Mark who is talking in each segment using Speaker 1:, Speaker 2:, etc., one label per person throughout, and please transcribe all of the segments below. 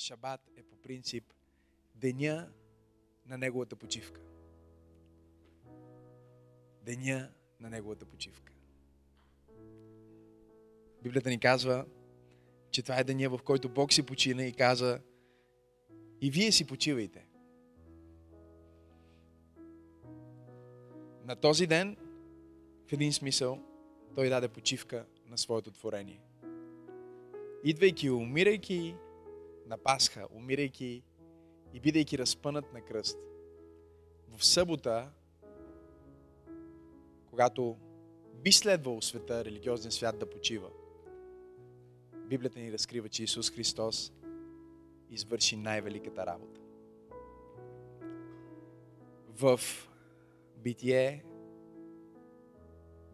Speaker 1: Шабат е по принцип деня на неговата почивка. Деня на неговата почивка. Библията ни казва, че това е деня, в който Бог си почина и каза и вие си почивайте. На този ден, в един смисъл, Той даде почивка на своето творение. Идвайки, умирайки на Пасха, умирайки и бидейки разпънат на кръст. В събота, когато би следвало света, религиозен свят да почива, Библията ни разкрива, че Исус Христос извърши най-великата работа. В битие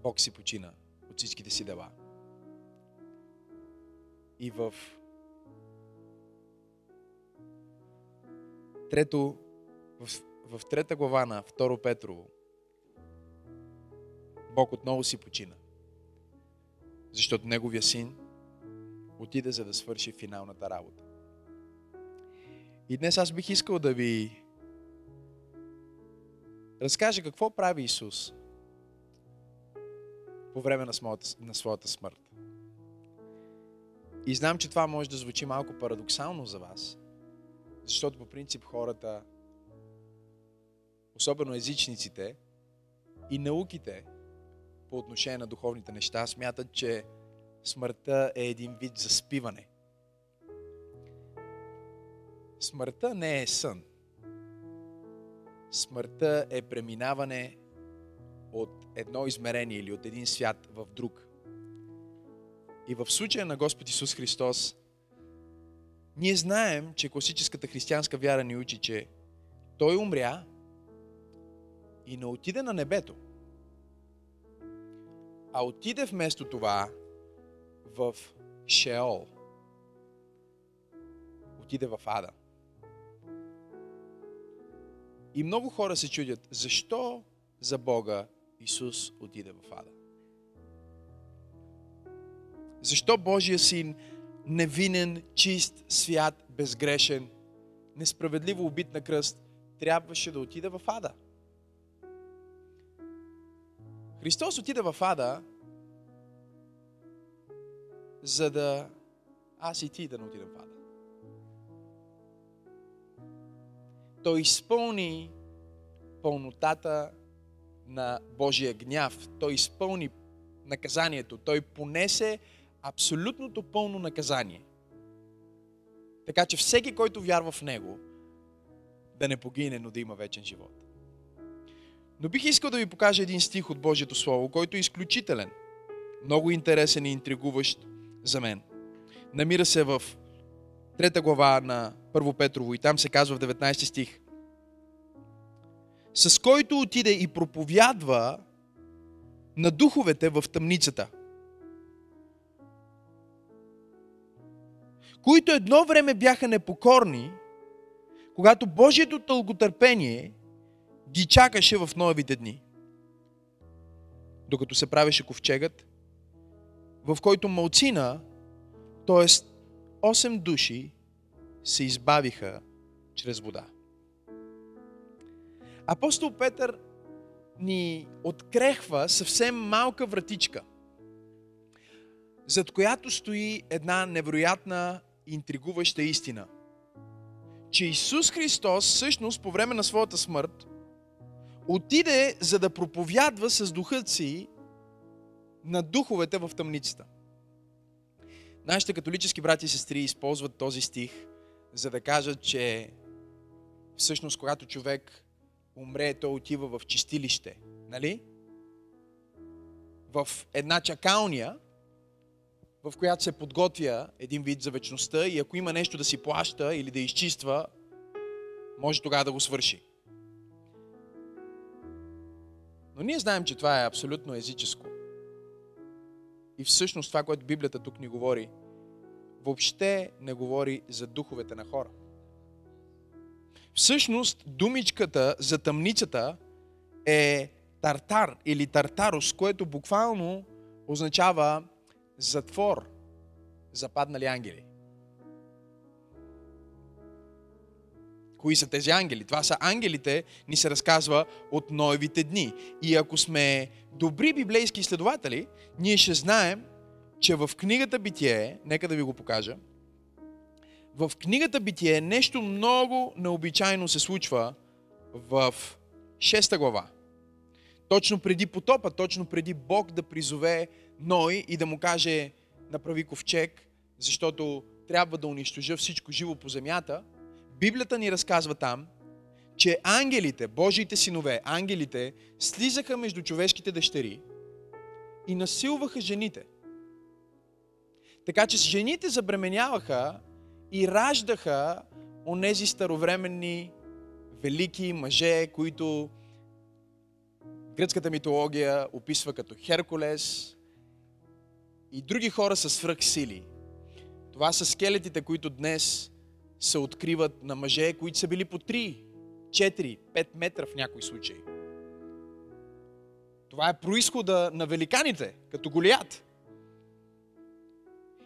Speaker 1: Бог си почина от всичките си дела. И в трето, в, в трета глава на 2 Петрово Бог отново си почина. Защото Неговия син отиде за да свърши финалната работа. И днес аз бих искал да ви разкажа какво прави Исус по време на своята, на своята смърт. И знам, че това може да звучи малко парадоксално за вас, защото по принцип хората, особено езичниците и науките по отношение на духовните неща, смятат, че смъртта е един вид заспиване. Смъртта не е сън. Смъртта е преминаване от едно измерение или от един свят в друг. И в случая на Господ Исус Христос, ние знаем, че класическата християнска вяра ни учи, че Той умря и не отиде на небето, а отиде вместо това в Шеол. Отиде в Ада. И много хора се чудят, защо за Бога Исус отиде в Ада? Защо Божия син, невинен, чист, свят, безгрешен, несправедливо убит на кръст, трябваше да отиде в Ада? Христос отиде в Ада, за да аз и ти да не отидем в ада. Той изпълни пълнотата на Божия гняв. Той изпълни наказанието. Той понесе абсолютното пълно наказание. Така че всеки, който вярва в Него, да не погине, но да има вечен живот. Но бих искал да ви покажа един стих от Божието Слово, който е изключителен, много интересен и интригуващ за мен. Намира се в трета глава на Първо Петрово и там се казва в 19 стих. С който отиде и проповядва на духовете в тъмницата, които едно време бяха непокорни, когато Божието тълготърпение ги чакаше в новите дни. Докато се правеше ковчегът, в който малцина, т.е. 8 души, се избавиха чрез вода. Апостол Петър ни открехва съвсем малка вратичка, зад която стои една невероятна, интригуваща истина. Че Исус Христос всъщност по време на своята смърт отиде за да проповядва с духът си на духовете в тъмницата. Нашите католически брати и сестри използват този стих, за да кажат, че всъщност когато човек умре, той отива в чистилище. Нали? В една чакалния, в която се подготвя един вид за вечността и ако има нещо да си плаща или да изчиства, може тогава да го свърши. Но ние знаем, че това е абсолютно езическо. И всъщност това, което Библията тук ни говори, въобще не говори за духовете на хора. Всъщност, думичката за тъмницата е тартар или тартарус, което буквално означава затвор, западнали ангели. Кои са тези ангели? Това са ангелите, ни се разказва от Ноевите дни. И ако сме добри библейски изследователи, ние ще знаем, че в книгата Битие, нека да ви го покажа, в книгата Битие нещо много необичайно се случва в 6 глава. Точно преди потопа, точно преди Бог да призове Ной и да му каже направи ковчег, защото трябва да унищожа всичко живо по земята, Библията ни разказва там, че ангелите, Божиите синове, ангелите, слизаха между човешките дъщери и насилваха жените. Така че жените забременяваха и раждаха онези старовременни велики мъже, които гръцката митология описва като Херкулес и други хора с свръхсили. Това са скелетите, които днес се откриват на мъже, които са били по 3, 4, 5 метра в някои случаи. Това е происхода на великаните, като Голият.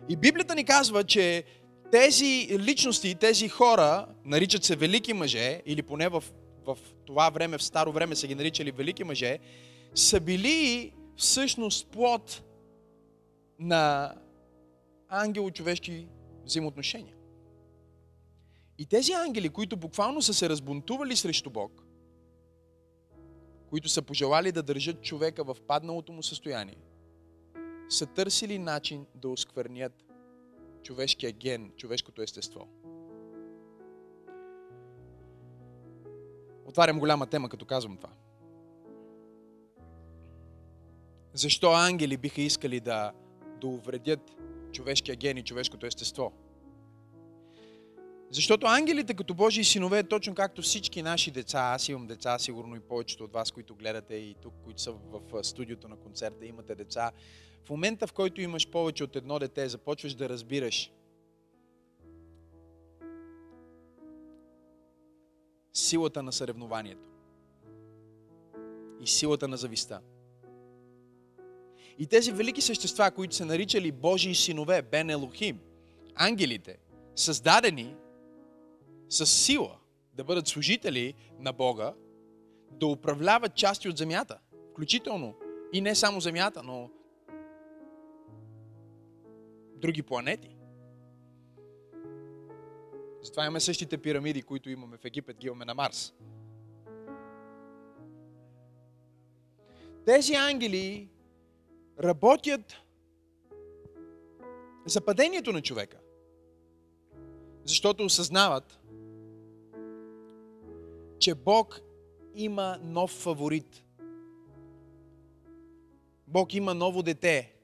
Speaker 1: И Библията ни казва, че тези личности, тези хора, наричат се велики мъже, или поне в, в това време, в старо време са ги наричали велики мъже, са били всъщност плод на ангело-човешки взаимоотношения. И тези ангели, които буквално са се разбунтували срещу Бог, които са пожелали да държат човека в падналото му състояние, са търсили начин да осквернят човешкия ген, човешкото естество. Отварям голяма тема, като казвам това. Защо ангели биха искали да, да увредят човешкия ген и човешкото естество? Защото ангелите като Божии синове, точно както всички наши деца, аз имам деца, сигурно и повечето от вас, които гледате и тук, които са в студиото на концерта, имате деца, в момента, в който имаш повече от едно дете, започваш да разбираш силата на съревнованието и силата на зависта. И тези велики същества, които са наричали Божии синове, Бен Елохим, ангелите, създадени с сила да бъдат служители на Бога, да управляват части от земята, включително и не само земята, но други планети. Затова имаме същите пирамиди, които имаме в Египет, ги имаме на Марс. Тези ангели работят за падението на човека. Защото осъзнават, че Бог има нов фаворит. Бог има ново дете,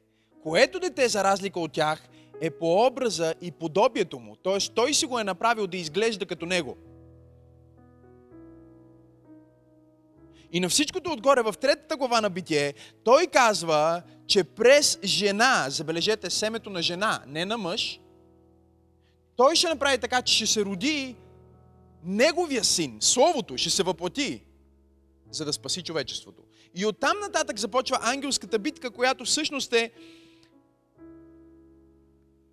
Speaker 1: което дете, за разлика от тях, е по образа и подобието му. Т.е. той си го е направил да изглежда като него. И на всичкото отгоре, в третата глава на Битие, той казва, че през жена, забележете семето на жена, не на мъж, той ще направи така, че ще се роди неговия син, Словото, ще се въплати, за да спаси човечеството. И оттам нататък започва ангелската битка, която всъщност е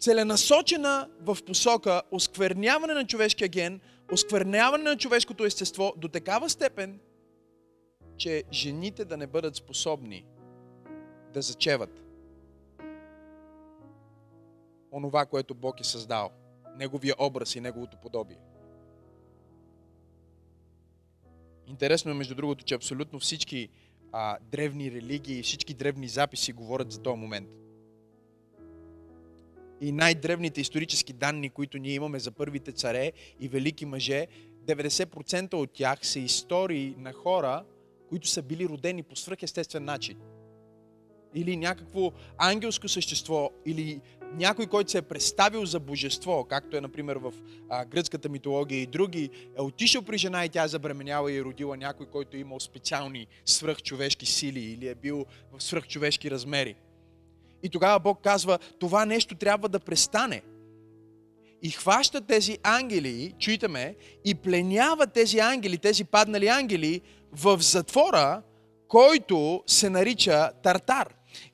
Speaker 1: целенасочена в посока оскверняване на човешкия ген, оскверняване на човешкото естество до такава степен, че жените да не бъдат способни да зачеват онова, което Бог е създал, Неговия образ и Неговото подобие. Интересно е, между другото, че абсолютно всички а, древни религии, всички древни записи говорят за този момент – и най-древните исторически данни, които ние имаме за първите царе и велики мъже, 90% от тях са истории на хора, които са били родени по свръхестествен начин. Или някакво ангелско същество, или някой, който се е представил за божество, както е, например, в а, гръцката митология и други, е отишъл при жена и тя е забременяла и е родила някой, който е имал специални свръхчовешки сили или е бил в свръхчовешки размери. И тогава Бог казва, това нещо трябва да престане. И хваща тези ангели, чуйте ме, и пленява тези ангели, тези паднали ангели в затвора, който се нарича Тартар.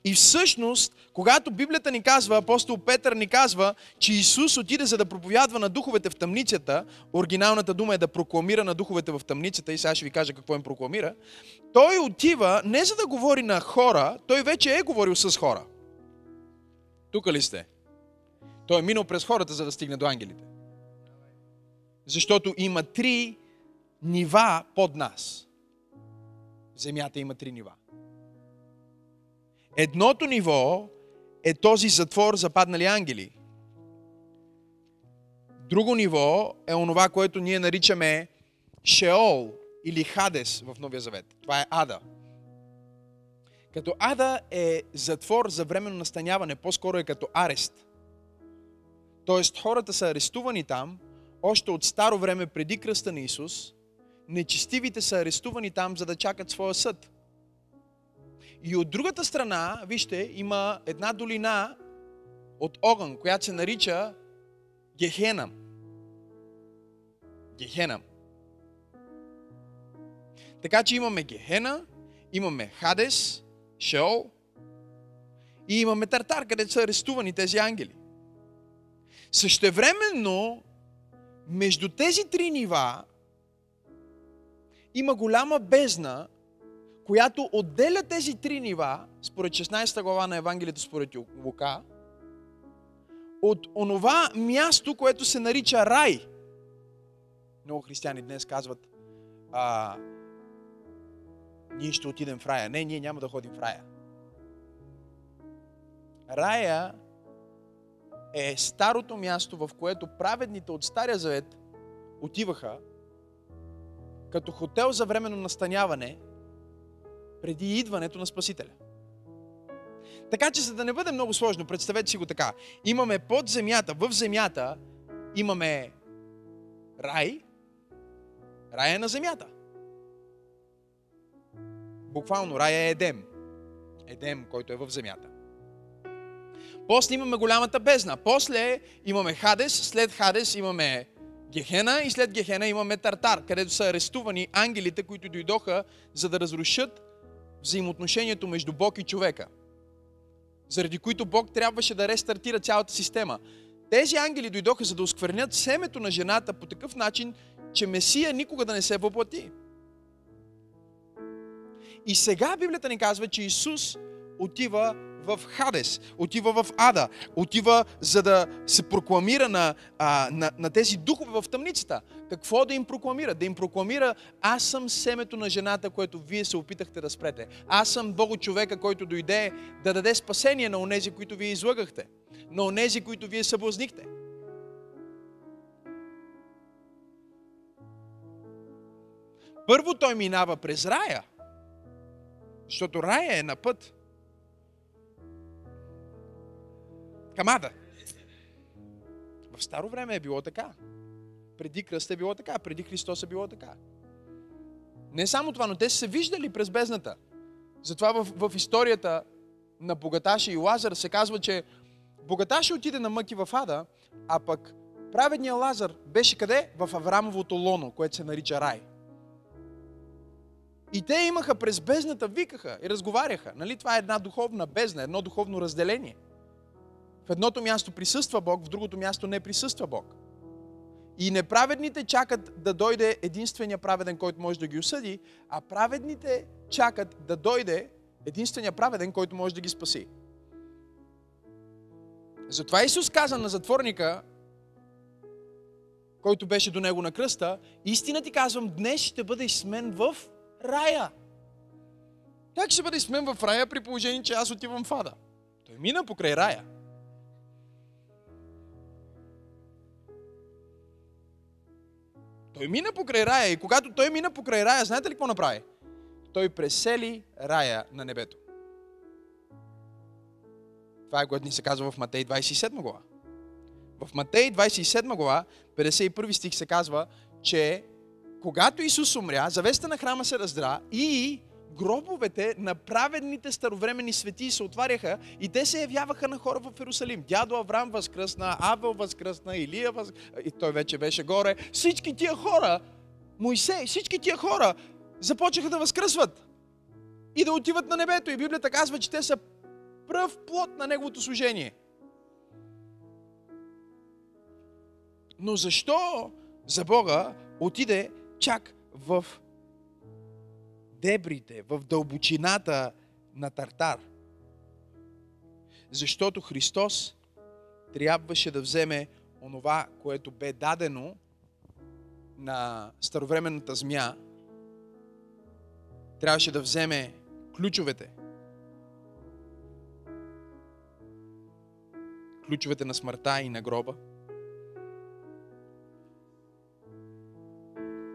Speaker 1: И всъщност, когато Библията ни казва, апостол Петър ни казва, че Исус отиде за да проповядва на духовете в тъмницата, оригиналната дума е да прокламира на духовете в тъмницата, и сега ще ви кажа какво им прокламира, той отива не за да говори на хора, той вече е говорил с хора. Тук ли сте? Той е минал през хората, за да стигне до ангелите. Защото има три нива под нас. Земята има три нива. Едното ниво е този затвор за паднали ангели. Друго ниво е онова, което ние наричаме Шеол или Хадес в Новия Завет. Това е Ада. Като Ада е затвор за временно настаняване, по-скоро е като арест. Тоест хората са арестувани там, още от старо време преди кръста на Исус, нечестивите са арестувани там, за да чакат своя съд. И от другата страна, вижте, има една долина от огън, която се нарича Гехена. Гехена. Така че имаме Гехена, имаме Хадес, Шеол и имаме Тартар, където са арестувани тези ангели. Същевременно, между тези три нива има голяма бездна, която отделя тези три нива, според 16 глава на Евангелието според Лука, от онова място, което се нарича рай. Много християни днес казват, а, ние ще отидем в рая. Не, ние няма да ходим в рая. Рая е старото място, в което праведните от Стария Завет отиваха като хотел за временно настаняване преди идването на Спасителя. Така че, за да не бъде много сложно, представете си го така. Имаме под земята, в земята имаме рай, рая е на земята. Буквално рая е Едем. Едем, който е в земята. После имаме голямата бездна. После имаме Хадес, след Хадес имаме Гехена и след Гехена имаме Тартар, където са арестувани ангелите, които дойдоха за да разрушат взаимоотношението между Бог и човека. Заради които Бог трябваше да рестартира цялата система. Тези ангели дойдоха за да осквернят семето на жената по такъв начин, че Месия никога да не се въплати. И сега Библията ни казва, че Исус отива в Хадес, отива в Ада, отива за да се прокламира на, а, на, на тези духове в тъмницата. Какво да им прокламира? Да им прокламира, аз съм семето на жената, което вие се опитахте да спрете. Аз съм Бого човека, който дойде да даде спасение на онези, които вие излъгахте, на онези, които вие съблазнихте. Първо той минава през рая, защото рая е на път. Камада. В старо време е било така. Преди кръста е било така. Преди Христос е било така. Не само това, но те са се виждали през бездната. Затова в, в историята на Богаташи и Лазар се казва, че Богаташи отиде на мъки в Ада, а пък праведният Лазар беше къде? В Аврамовото лоно, което се нарича рай. И те имаха през бездната, викаха и разговаряха. Нали? Това е една духовна бездна, едно духовно разделение. В едното място присъства Бог, в другото място не присъства Бог. И неправедните чакат да дойде единствения праведен, който може да ги осъди, а праведните чакат да дойде единствения праведен, който може да ги спаси. Затова Исус каза на затворника, който беше до него на кръста, истина ти казвам, днес ще бъдеш мен в рая. Как ще бъде с мен в рая при положение, че аз отивам в ада? Той мина покрай рая. Той мина покрай рая и когато той мина покрай рая, знаете ли какво направи? Той пресели рая на небето. Това е което ни се казва в Матей 27 глава. В Матей 27 глава, 51 стих се казва, че когато Исус умря, завеста на храма се раздра и гробовете на праведните старовременни свети се отваряха и те се явяваха на хора в Иерусалим. Дядо Авраам възкръсна, Авел възкръсна, Илия възкръсна, и той вече беше горе. Всички тия хора, Моисей, всички тия хора започнаха да възкръсват и да отиват на небето. И Библията казва, че те са пръв плод на неговото служение. Но защо за Бога отиде чак в дебрите, в дълбочината на Тартар? Защото Христос трябваше да вземе онова, което бе дадено на старовременната змия, трябваше да вземе ключовете. Ключовете на смъртта и на гроба.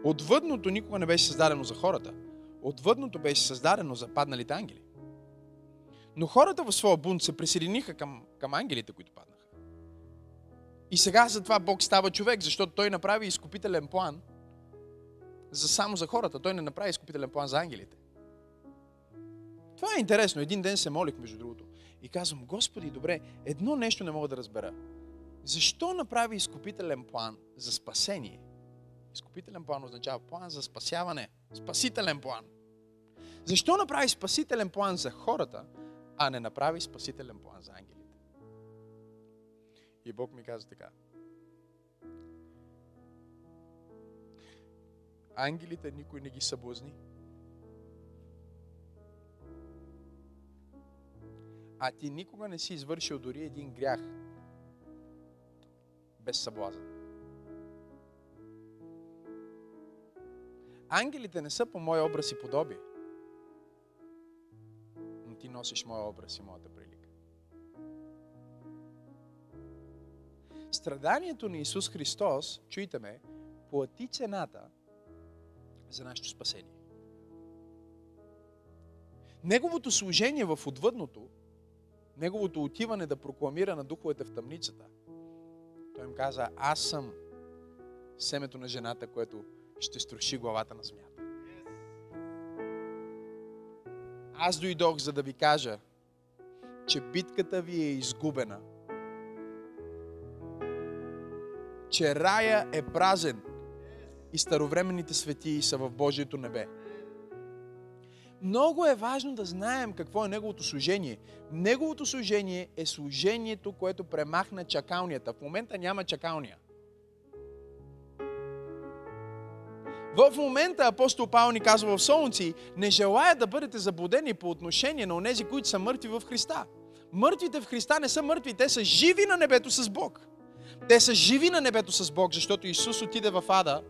Speaker 1: Отвъдното никога не беше създадено за хората. Отвъдното беше създадено за падналите ангели. Но хората в своя бунт се присъединиха към, към ангелите, които паднаха. И сега затова Бог става човек, защото той направи изкупителен план за само за хората. Той не направи изкупителен план за ангелите. Това е интересно. Един ден се молих, между другото. И казвам, Господи, добре, едно нещо не мога да разбера. Защо направи изкупителен план за спасение? Изкупителен план означава план за спасяване. Спасителен план. Защо направи спасителен план за хората, а не направи спасителен план за ангелите? И Бог ми каза така. Ангелите никой не ги съблазни. А ти никога не си извършил дори един грях без съблазън. Ангелите не са по мой образ и подобие. Но ти носиш моя образ и моята прилика. Страданието на Исус Христос, чуйте ме, плати цената за нашето спасение. Неговото служение в отвъдното, неговото отиване да прокламира на духовете в тъмницата, той им каза, аз съм семето на жената, което ще струши главата на змията. Аз дойдох, за да ви кажа, че битката ви е изгубена. Че рая е празен и старовременните светии са в Божието небе. Много е важно да знаем какво е Неговото служение. Неговото служение е служението, което премахна чакалнията. В момента няма чакалния. В момента апостол Павел ни казва в Солунци, не желая да бъдете заблудени по отношение на онези, които са мъртви в Христа. Мъртвите в Христа не са мъртви, те са живи на небето с Бог. Те са живи на небето с Бог, защото Исус отиде в ада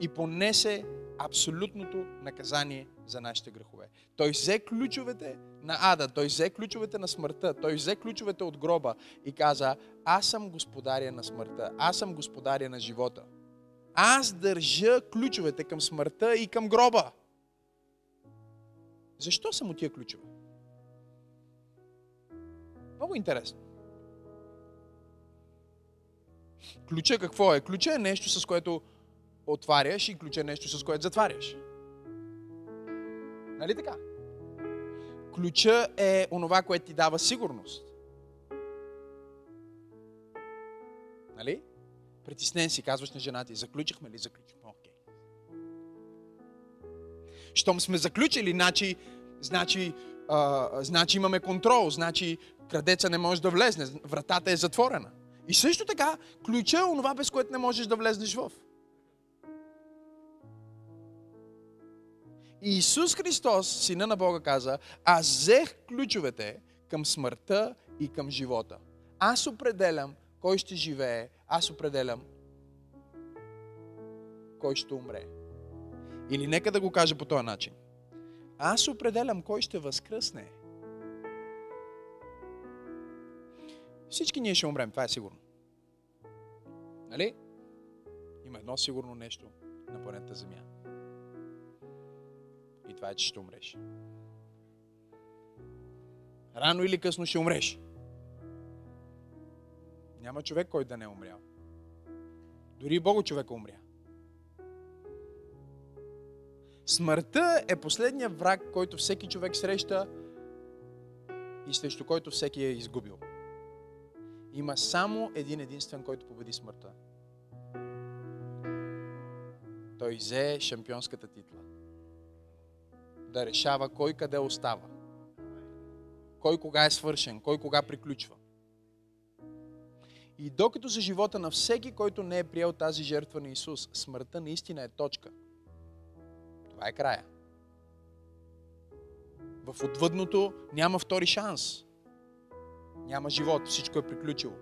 Speaker 1: и понесе абсолютното наказание за нашите грехове. Той взе ключовете на ада, той взе ключовете на смъртта, той взе ключовете от гроба и каза, аз съм господаря на смъртта, аз съм господаря на живота. Аз държа ключовете към смъртта и към гроба. Защо са му тия ключове? Много интересно. Ключа какво е? Ключа е нещо, с което отваряш и ключа е нещо, с което затваряш. Нали така? Ключа е онова, което ти дава сигурност. Нали? Притеснен си, казваш на жена ти, заключихме ли? Заключихме, окей. Щом сме заключили, значи, значи, а, значи имаме контрол, значи крадеца не може да влезне, вратата е затворена. И също така, ключа е онова, без което не можеш да влезнеш в. И Исус Христос, Сина на Бога, каза, аз взех ключовете към смъртта и към живота. Аз определям кой ще живее, аз определям кой ще умре. Или нека да го кажа по този начин. Аз определям кой ще възкръсне. Всички ние ще умрем, това е сигурно. Нали? Има едно сигурно нещо на планета Земя. И това е, че ще умреш. Рано или късно ще умреш. Няма човек, който да не е умрял. Дори Бого човека умря. Смъртта е последният враг, който всеки човек среща и срещу който всеки е изгубил. Има само един единствен, който победи смъртта. Той взе шампионската титла. Да решава кой къде остава. кой кога е свършен, кой кога приключва. И докато за живота на всеки, който не е приел тази жертва на Исус, смъртта наистина е точка. Това е края. В отвъдното няма втори шанс. Няма живот, всичко е приключило.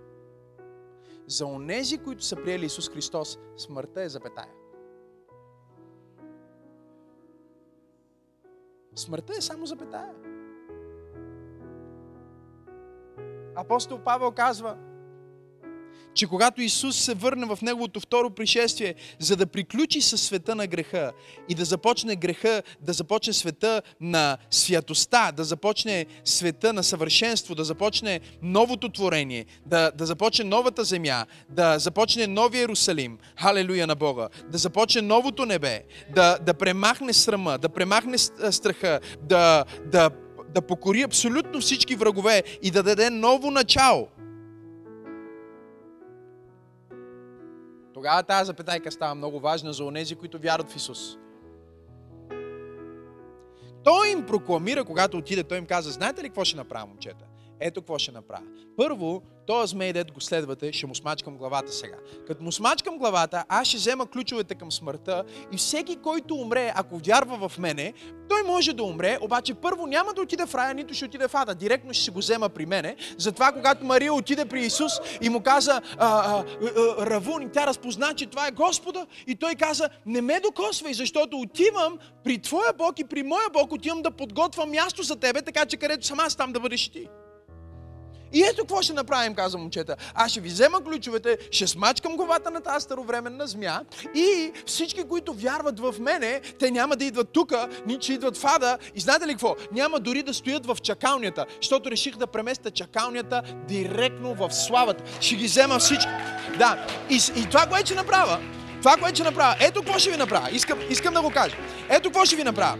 Speaker 1: За онези, които са приели Исус Христос, смъртта е запетая. Смъртта е само запетая. Апостол Павел казва, че когато Исус се върне в Неговото второ пришествие, за да приключи със света на греха и да започне греха, да започне света на святостта, да започне света на съвършенство, да започне новото творение, да, да започне новата земя, да започне новия Иерусалим, халелуя на Бога, да започне новото небе, да, да премахне срама, да премахне страха, да, да, да покори абсолютно всички врагове и да даде ново начало – Тогава тази запетайка става много важна за онези, които вярват в Исус. Той им прокламира, когато отиде, той им каза, знаете ли какво ще направя, момчета? Ето какво ще направя. Първо, този змей, дето го следвате, ще му смачкам главата сега. Като му смачкам главата, аз ще взема ключовете към смъртта и всеки, който умре, ако вярва в мене, той може да умре, обаче първо няма да отиде в рая, нито ще отиде в ада. Директно ще се го взема при мене. Затова, когато Мария отиде при Исус и му каза а, а, а, Равун, и тя разпозна, че това е Господа, и той каза, не ме докосвай, защото отивам при Твоя Бог и при моя Бог отивам да подготвям място за тебе, така че където съм аз там да бъдеш ти. И ето какво ще направим, каза момчета. Аз ще ви взема ключовете, ще смачкам главата на тази старовременна змия и всички, които вярват в мене, те няма да идват тука, ни че идват в ада. И знаете ли какво? Няма дори да стоят в чакалнята, защото реших да преместя чакалнята директно в славата. Ще ги взема всички. Да. И, и това, което ще направя, това, което ще направя, ето какво ще ви направя. Искам, искам да го кажа. Ето какво ще ви направя.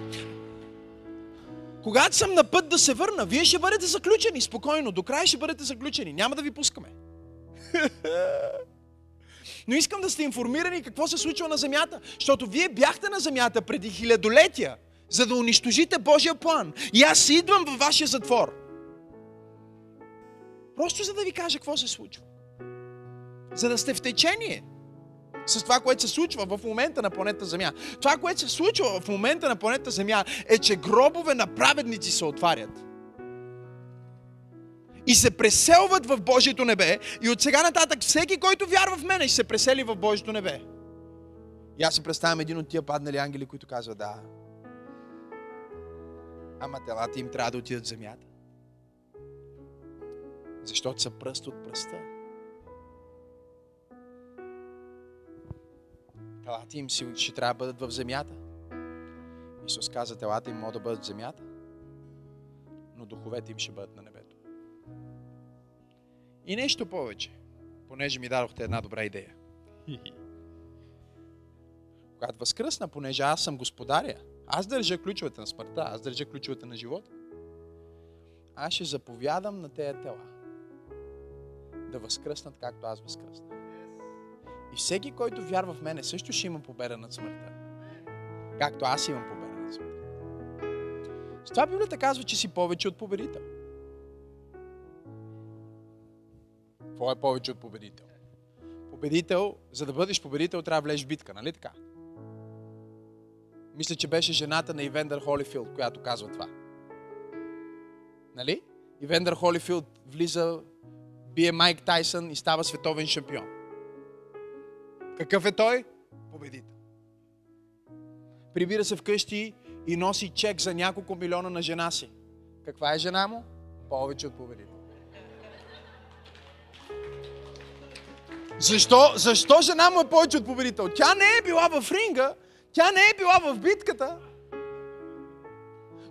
Speaker 1: Когато съм на път да се върна, вие ще бъдете заключени спокойно. До края ще бъдете заключени. Няма да ви пускаме. Но искам да сте информирани какво се случва на земята. Защото вие бяхте на земята преди хилядолетия, за да унищожите Божия план. И аз идвам във вашия затвор. Просто за да ви кажа какво се случва. За да сте в течение с това, което се случва в момента на планета Земя. Това, което се случва в момента на планета Земя е, че гробове на праведници се отварят. И се преселват в Божието небе. И от сега нататък всеки, който вярва в мене, ще се пресели в Божието небе. И аз се представям един от тия паднали ангели, които казва, да, ама телата им трябва да отидат в земята. Защото са пръст от пръста. Телата им си, ще трябва да бъдат в земята. Исус каза, телата им могат да бъдат в земята, но духовете им ще бъдат на небето. И нещо повече, понеже ми дадохте една добра идея. Когато възкръсна, понеже аз съм господаря, аз държа ключовете на смъртта, аз държа ключовете на живота, аз ще заповядам на тези тела да възкръснат, както аз възкръснах. И всеки, който вярва в мене, също ще има победа над смъртта. Както аз имам победа над смъртта. С това Библията казва, че си повече от победител. Какво е повече от победител? Победител, за да бъдеш победител, трябва да влезеш в битка, нали така? Мисля, че беше жената на Ивендър Холифилд, която казва това. Нали? Ивендър Холифилд влиза, бие Майк Тайсън и става световен шампион. Какъв е той? Победител. Прибира се вкъщи и носи чек за няколко милиона на жена си. Каква е жена му? Повече от победител. Защо? Защо жена му е повече от победител? Тя не е била в ринга, тя не е била в битката,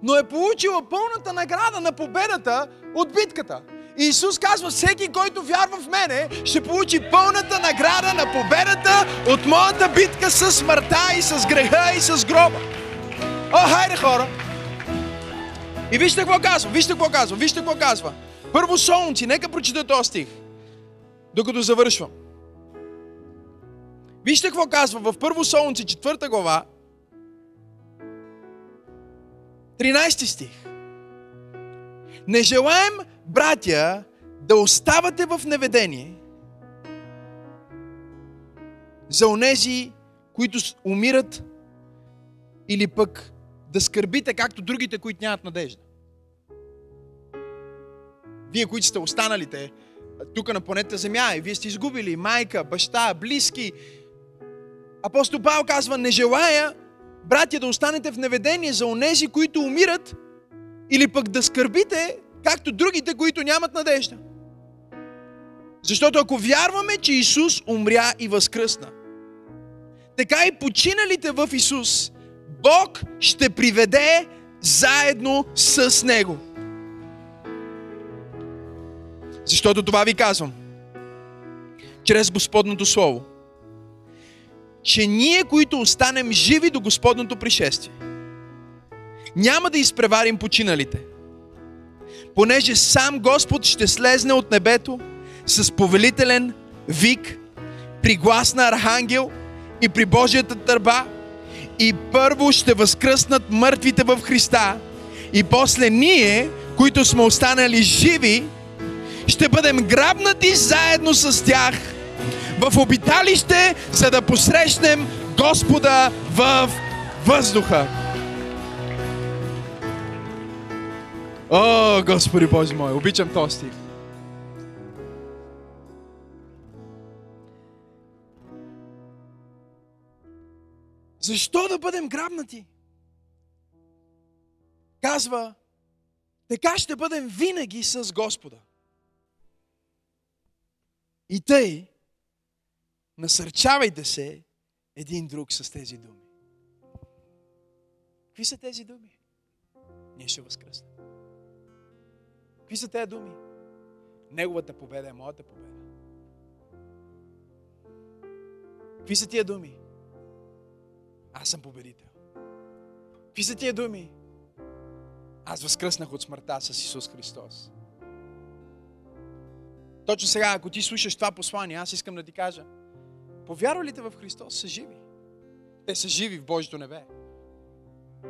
Speaker 1: но е получила пълната награда на победата от битката. Исус казва, всеки, който вярва в мене, ще получи пълната награда на победата от моята битка с смъртта и с греха и с гроба. О, хайде хора! И вижте какво казва, вижте какво казва, вижте какво казва. Първо Солунци, нека прочита този стих, докато завършвам. Вижте какво казва в Първо Солунци, четвърта глава, 13 стих. Не желаем, братя, да оставате в неведение за онези, които умират или пък да скърбите, както другите, които нямат надежда. Вие, които сте останалите тук на планета Земя и вие сте изгубили майка, баща, близки. Апостол Павел казва, не желая, братя, да останете в неведение за онези, които умират или пък да скърбите, както другите, които нямат надежда. Защото ако вярваме, че Исус умря и възкръсна, така и починалите в Исус, Бог ще приведе заедно с Него. Защото това ви казвам. Чрез Господното Слово. Че ние, които останем живи до Господното пришествие, няма да изпреварим починалите. Понеже сам Господ ще слезне от небето с повелителен вик, при глас на архангел и при Божията търба и първо ще възкръснат мъртвите в Христа и после ние, които сме останали живи, ще бъдем грабнати заедно с тях в обиталище, за да посрещнем Господа в въздуха. О, Господи Боже мой, обичам този стих. Защо да бъдем грабнати? Казва, така ще бъдем винаги с Господа. И тъй, насърчавайте се един друг с тези думи. Какви са тези думи? Ние ще възкръснем. Какви са тези думи? Неговата победа е моята победа. Какви са тия думи? Аз съм победител. Какви са тия думи? Аз възкръснах от смъртта с Исус Христос. Точно сега, ако ти слушаш това послание, аз искам да ти кажа, повярвалите в Христос са живи. Те са живи в Божието небе.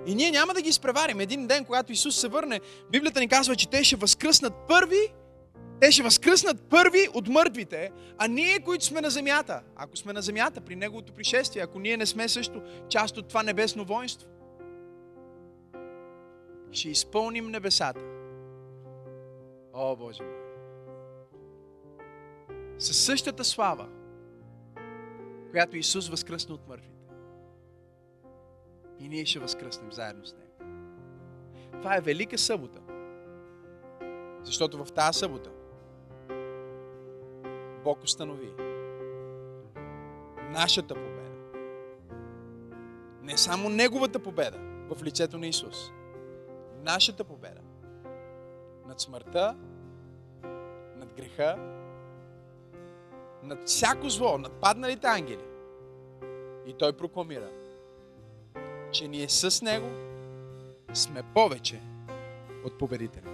Speaker 1: И ние няма да ги изпреварим. Един ден, когато Исус се върне, Библията ни казва, че те ще възкръснат първи, те ще възкръснат първи от мъртвите, а ние, които сме на земята, ако сме на земята при Неговото пришествие, ако ние не сме също част от това небесно воинство, ще изпълним небесата. О, Боже мой! Със същата слава, която Исус възкръсна от мъртвите. И ние ще възкръснем заедно с Него. Това е велика събота. Защото в тази събота Бог установи нашата победа. Не само Неговата победа в лицето на Исус. Нашата победа над смъртта, над греха, над всяко зло, над падналите ангели. И той прокламира, че ние с него сме повече от победители.